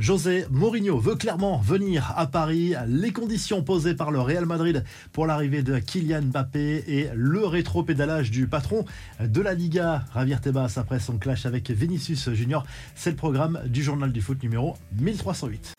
José Mourinho veut clairement venir à Paris. Les conditions posées par le Real Madrid pour l'arrivée de Kylian Mbappé et le rétro-pédalage du patron de la Liga, Javier Tebas, après son clash avec Vinicius Junior. C'est le programme du journal du foot numéro 1308.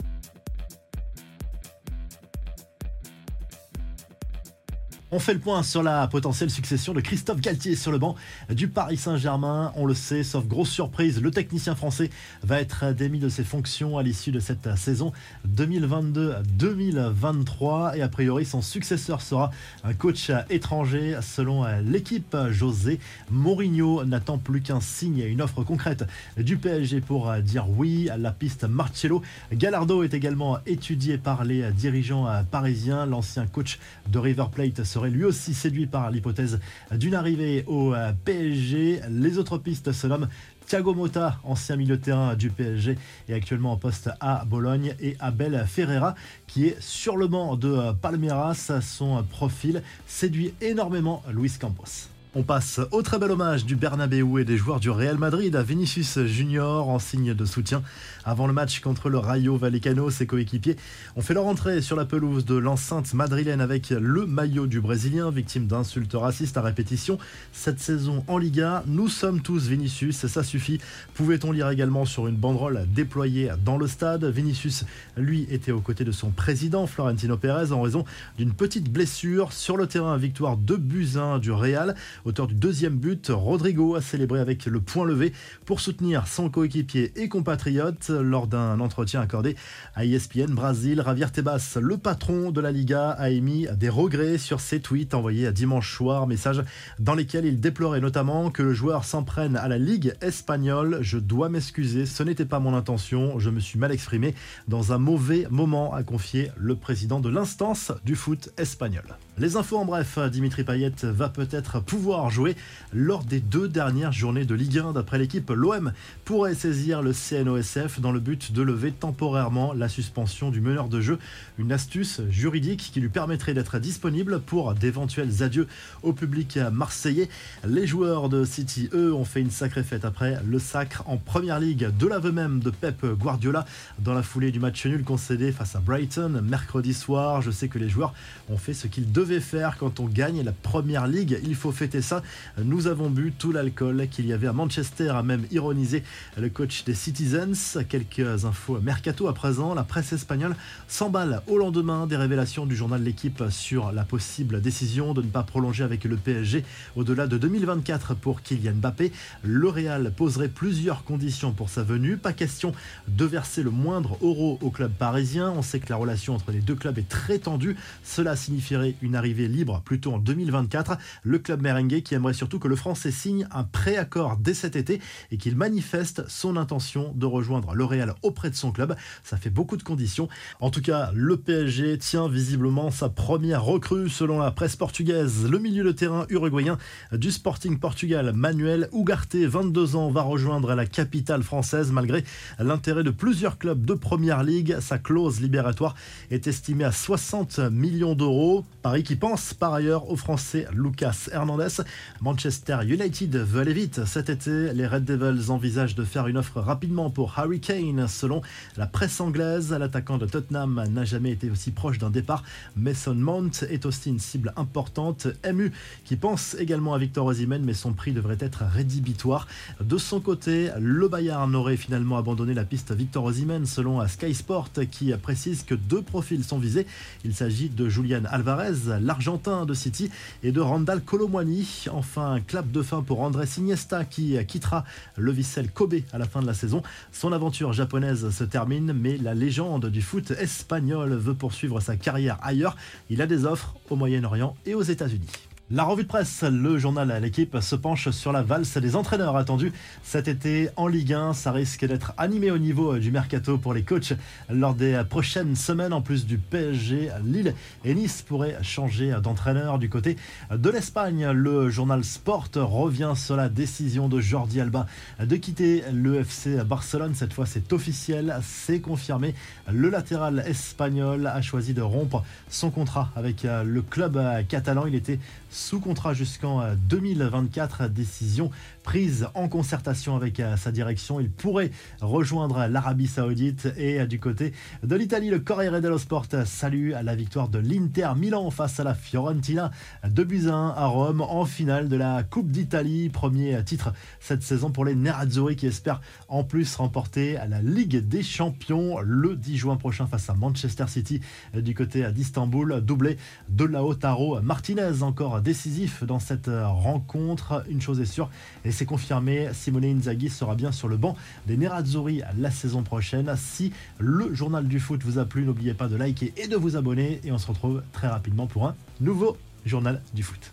On fait le point sur la potentielle succession de Christophe Galtier sur le banc du Paris Saint-Germain. On le sait, sauf grosse surprise, le technicien français va être démis de ses fonctions à l'issue de cette saison 2022-2023 et a priori son successeur sera un coach étranger selon l'équipe. José Mourinho n'attend plus qu'un signe et une offre concrète du PSG pour dire oui à la piste Marcello. Gallardo est également étudié par les dirigeants parisiens. L'ancien coach de River Plate sera lui aussi séduit par l'hypothèse d'une arrivée au euh, PSG. Les autres pistes se nomment Thiago Motta, ancien milieu de terrain du PSG, est actuellement en poste à Bologne, et Abel Ferreira, qui est sur le banc de euh, Palmeiras. Son profil séduit énormément Luis Campos. On passe au très bel hommage du Bernabeu et des joueurs du Real Madrid à Vinicius Junior en signe de soutien. Avant le match contre le Rayo Vallecano, ses coéquipiers ont fait leur entrée sur la pelouse de l'enceinte madrilène avec le maillot du Brésilien, victime d'insultes racistes à répétition. Cette saison en Liga, nous sommes tous Vinicius, ça suffit. Pouvait-on lire également sur une banderole déployée dans le stade Vinicius, lui, était aux côtés de son président Florentino Pérez en raison d'une petite blessure sur le terrain. Victoire de Buzyn du Real. Auteur du deuxième but, Rodrigo a célébré avec le point levé pour soutenir son coéquipier et compatriote lors d'un entretien accordé à ESPN Brasil. Javier Tebas, le patron de la Liga, a émis des regrets sur ses tweets envoyés dimanche soir, message dans lesquels il déplorait notamment que le joueur s'en prenne à la Ligue espagnole. Je dois m'excuser, ce n'était pas mon intention, je me suis mal exprimé dans un mauvais moment, a confié le président de l'instance du foot espagnol. Les infos en bref, Dimitri Payet va peut-être pouvoir jouer lors des deux dernières journées de Ligue 1. D'après l'équipe, l'OM pourrait saisir le CNOSF dans le but de lever temporairement la suspension du meneur de jeu. Une astuce juridique qui lui permettrait d'être disponible pour d'éventuels adieux au public marseillais. Les joueurs de City, eux, ont fait une sacrée fête après le sacre en première ligue de l'aveu même de Pep Guardiola dans la foulée du match nul concédé face à Brighton mercredi soir. Je sais que les joueurs ont fait ce qu'ils devaient faire quand on gagne la première ligue. Il faut fêter ça. Nous avons bu tout l'alcool qu'il y avait à Manchester, a même ironisé le coach des Citizens. Quelques infos mercato à présent. La presse espagnole s'emballe au lendemain des révélations du journal L'équipe sur la possible décision de ne pas prolonger avec le PSG au-delà de 2024 pour Kylian Mbappé. Le Real poserait plusieurs conditions pour sa venue. Pas question de verser le moindre euro au club parisien. On sait que la relation entre les deux clubs est très tendue. Cela signifierait une arrivée libre plutôt en 2024. Le club merengue qui aimerait surtout que le Français signe un préaccord dès cet été et qu'il manifeste son intention de rejoindre le Real auprès de son club. Ça fait beaucoup de conditions. En tout cas, le PSG tient visiblement sa première recrue selon la presse portugaise. Le milieu de terrain uruguayen du Sporting Portugal, Manuel Ugarte, 22 ans, va rejoindre la capitale française malgré l'intérêt de plusieurs clubs de première ligue. Sa clause libératoire est estimée à 60 millions d'euros. Paris qui pense par ailleurs au Français Lucas Hernandez. Manchester United veut aller vite. Cet été, les Red Devils envisagent de faire une offre rapidement pour Harry Kane. Selon la presse anglaise, l'attaquant de Tottenham n'a jamais été aussi proche d'un départ. Mason Mount est aussi une cible importante. MU qui pense également à Victor Osimhen, mais son prix devrait être rédhibitoire. De son côté, le Bayern aurait finalement abandonné la piste Victor Osimhen selon Sky Sport qui précise que deux profils sont visés. Il s'agit de Julian Alvarez, l'Argentin de City, et de Randall Colomwani. Enfin, clap de fin pour André Iniesta qui quittera le Vissel Kobe à la fin de la saison. Son aventure japonaise se termine, mais la légende du foot espagnol veut poursuivre sa carrière ailleurs. Il a des offres au Moyen-Orient et aux États-Unis. La revue de presse, le journal à l'équipe se penche sur la valse des entraîneurs attendus cet été en Ligue 1. Ça risque d'être animé au niveau du mercato pour les coachs lors des prochaines semaines. En plus du PSG, Lille et Nice pourraient changer d'entraîneur du côté de l'Espagne. Le journal Sport revient sur la décision de Jordi Alba de quitter le FC Barcelone. Cette fois, c'est officiel, c'est confirmé. Le latéral espagnol a choisi de rompre son contrat avec le club catalan. Il était sous contrat jusqu'en 2024. Décision prise en concertation avec sa direction. Il pourrait rejoindre l'Arabie Saoudite et du côté de l'Italie, le Corriere dello Sport salue la victoire de l'Inter Milan face à la Fiorentina de Buzyn à Rome en finale de la Coupe d'Italie. Premier titre cette saison pour les Nerazzurri qui espèrent en plus remporter la Ligue des Champions le 10 juin prochain face à Manchester City du côté d'Istanbul. Doublé de Lautaro Martinez encore décisif dans cette rencontre. Une chose est sûre et c'est confirmé, Simone Inzaghi sera bien sur le banc des Nerazzurri la saison prochaine. Si le journal du foot vous a plu, n'oubliez pas de liker et de vous abonner et on se retrouve très rapidement pour un nouveau journal du foot.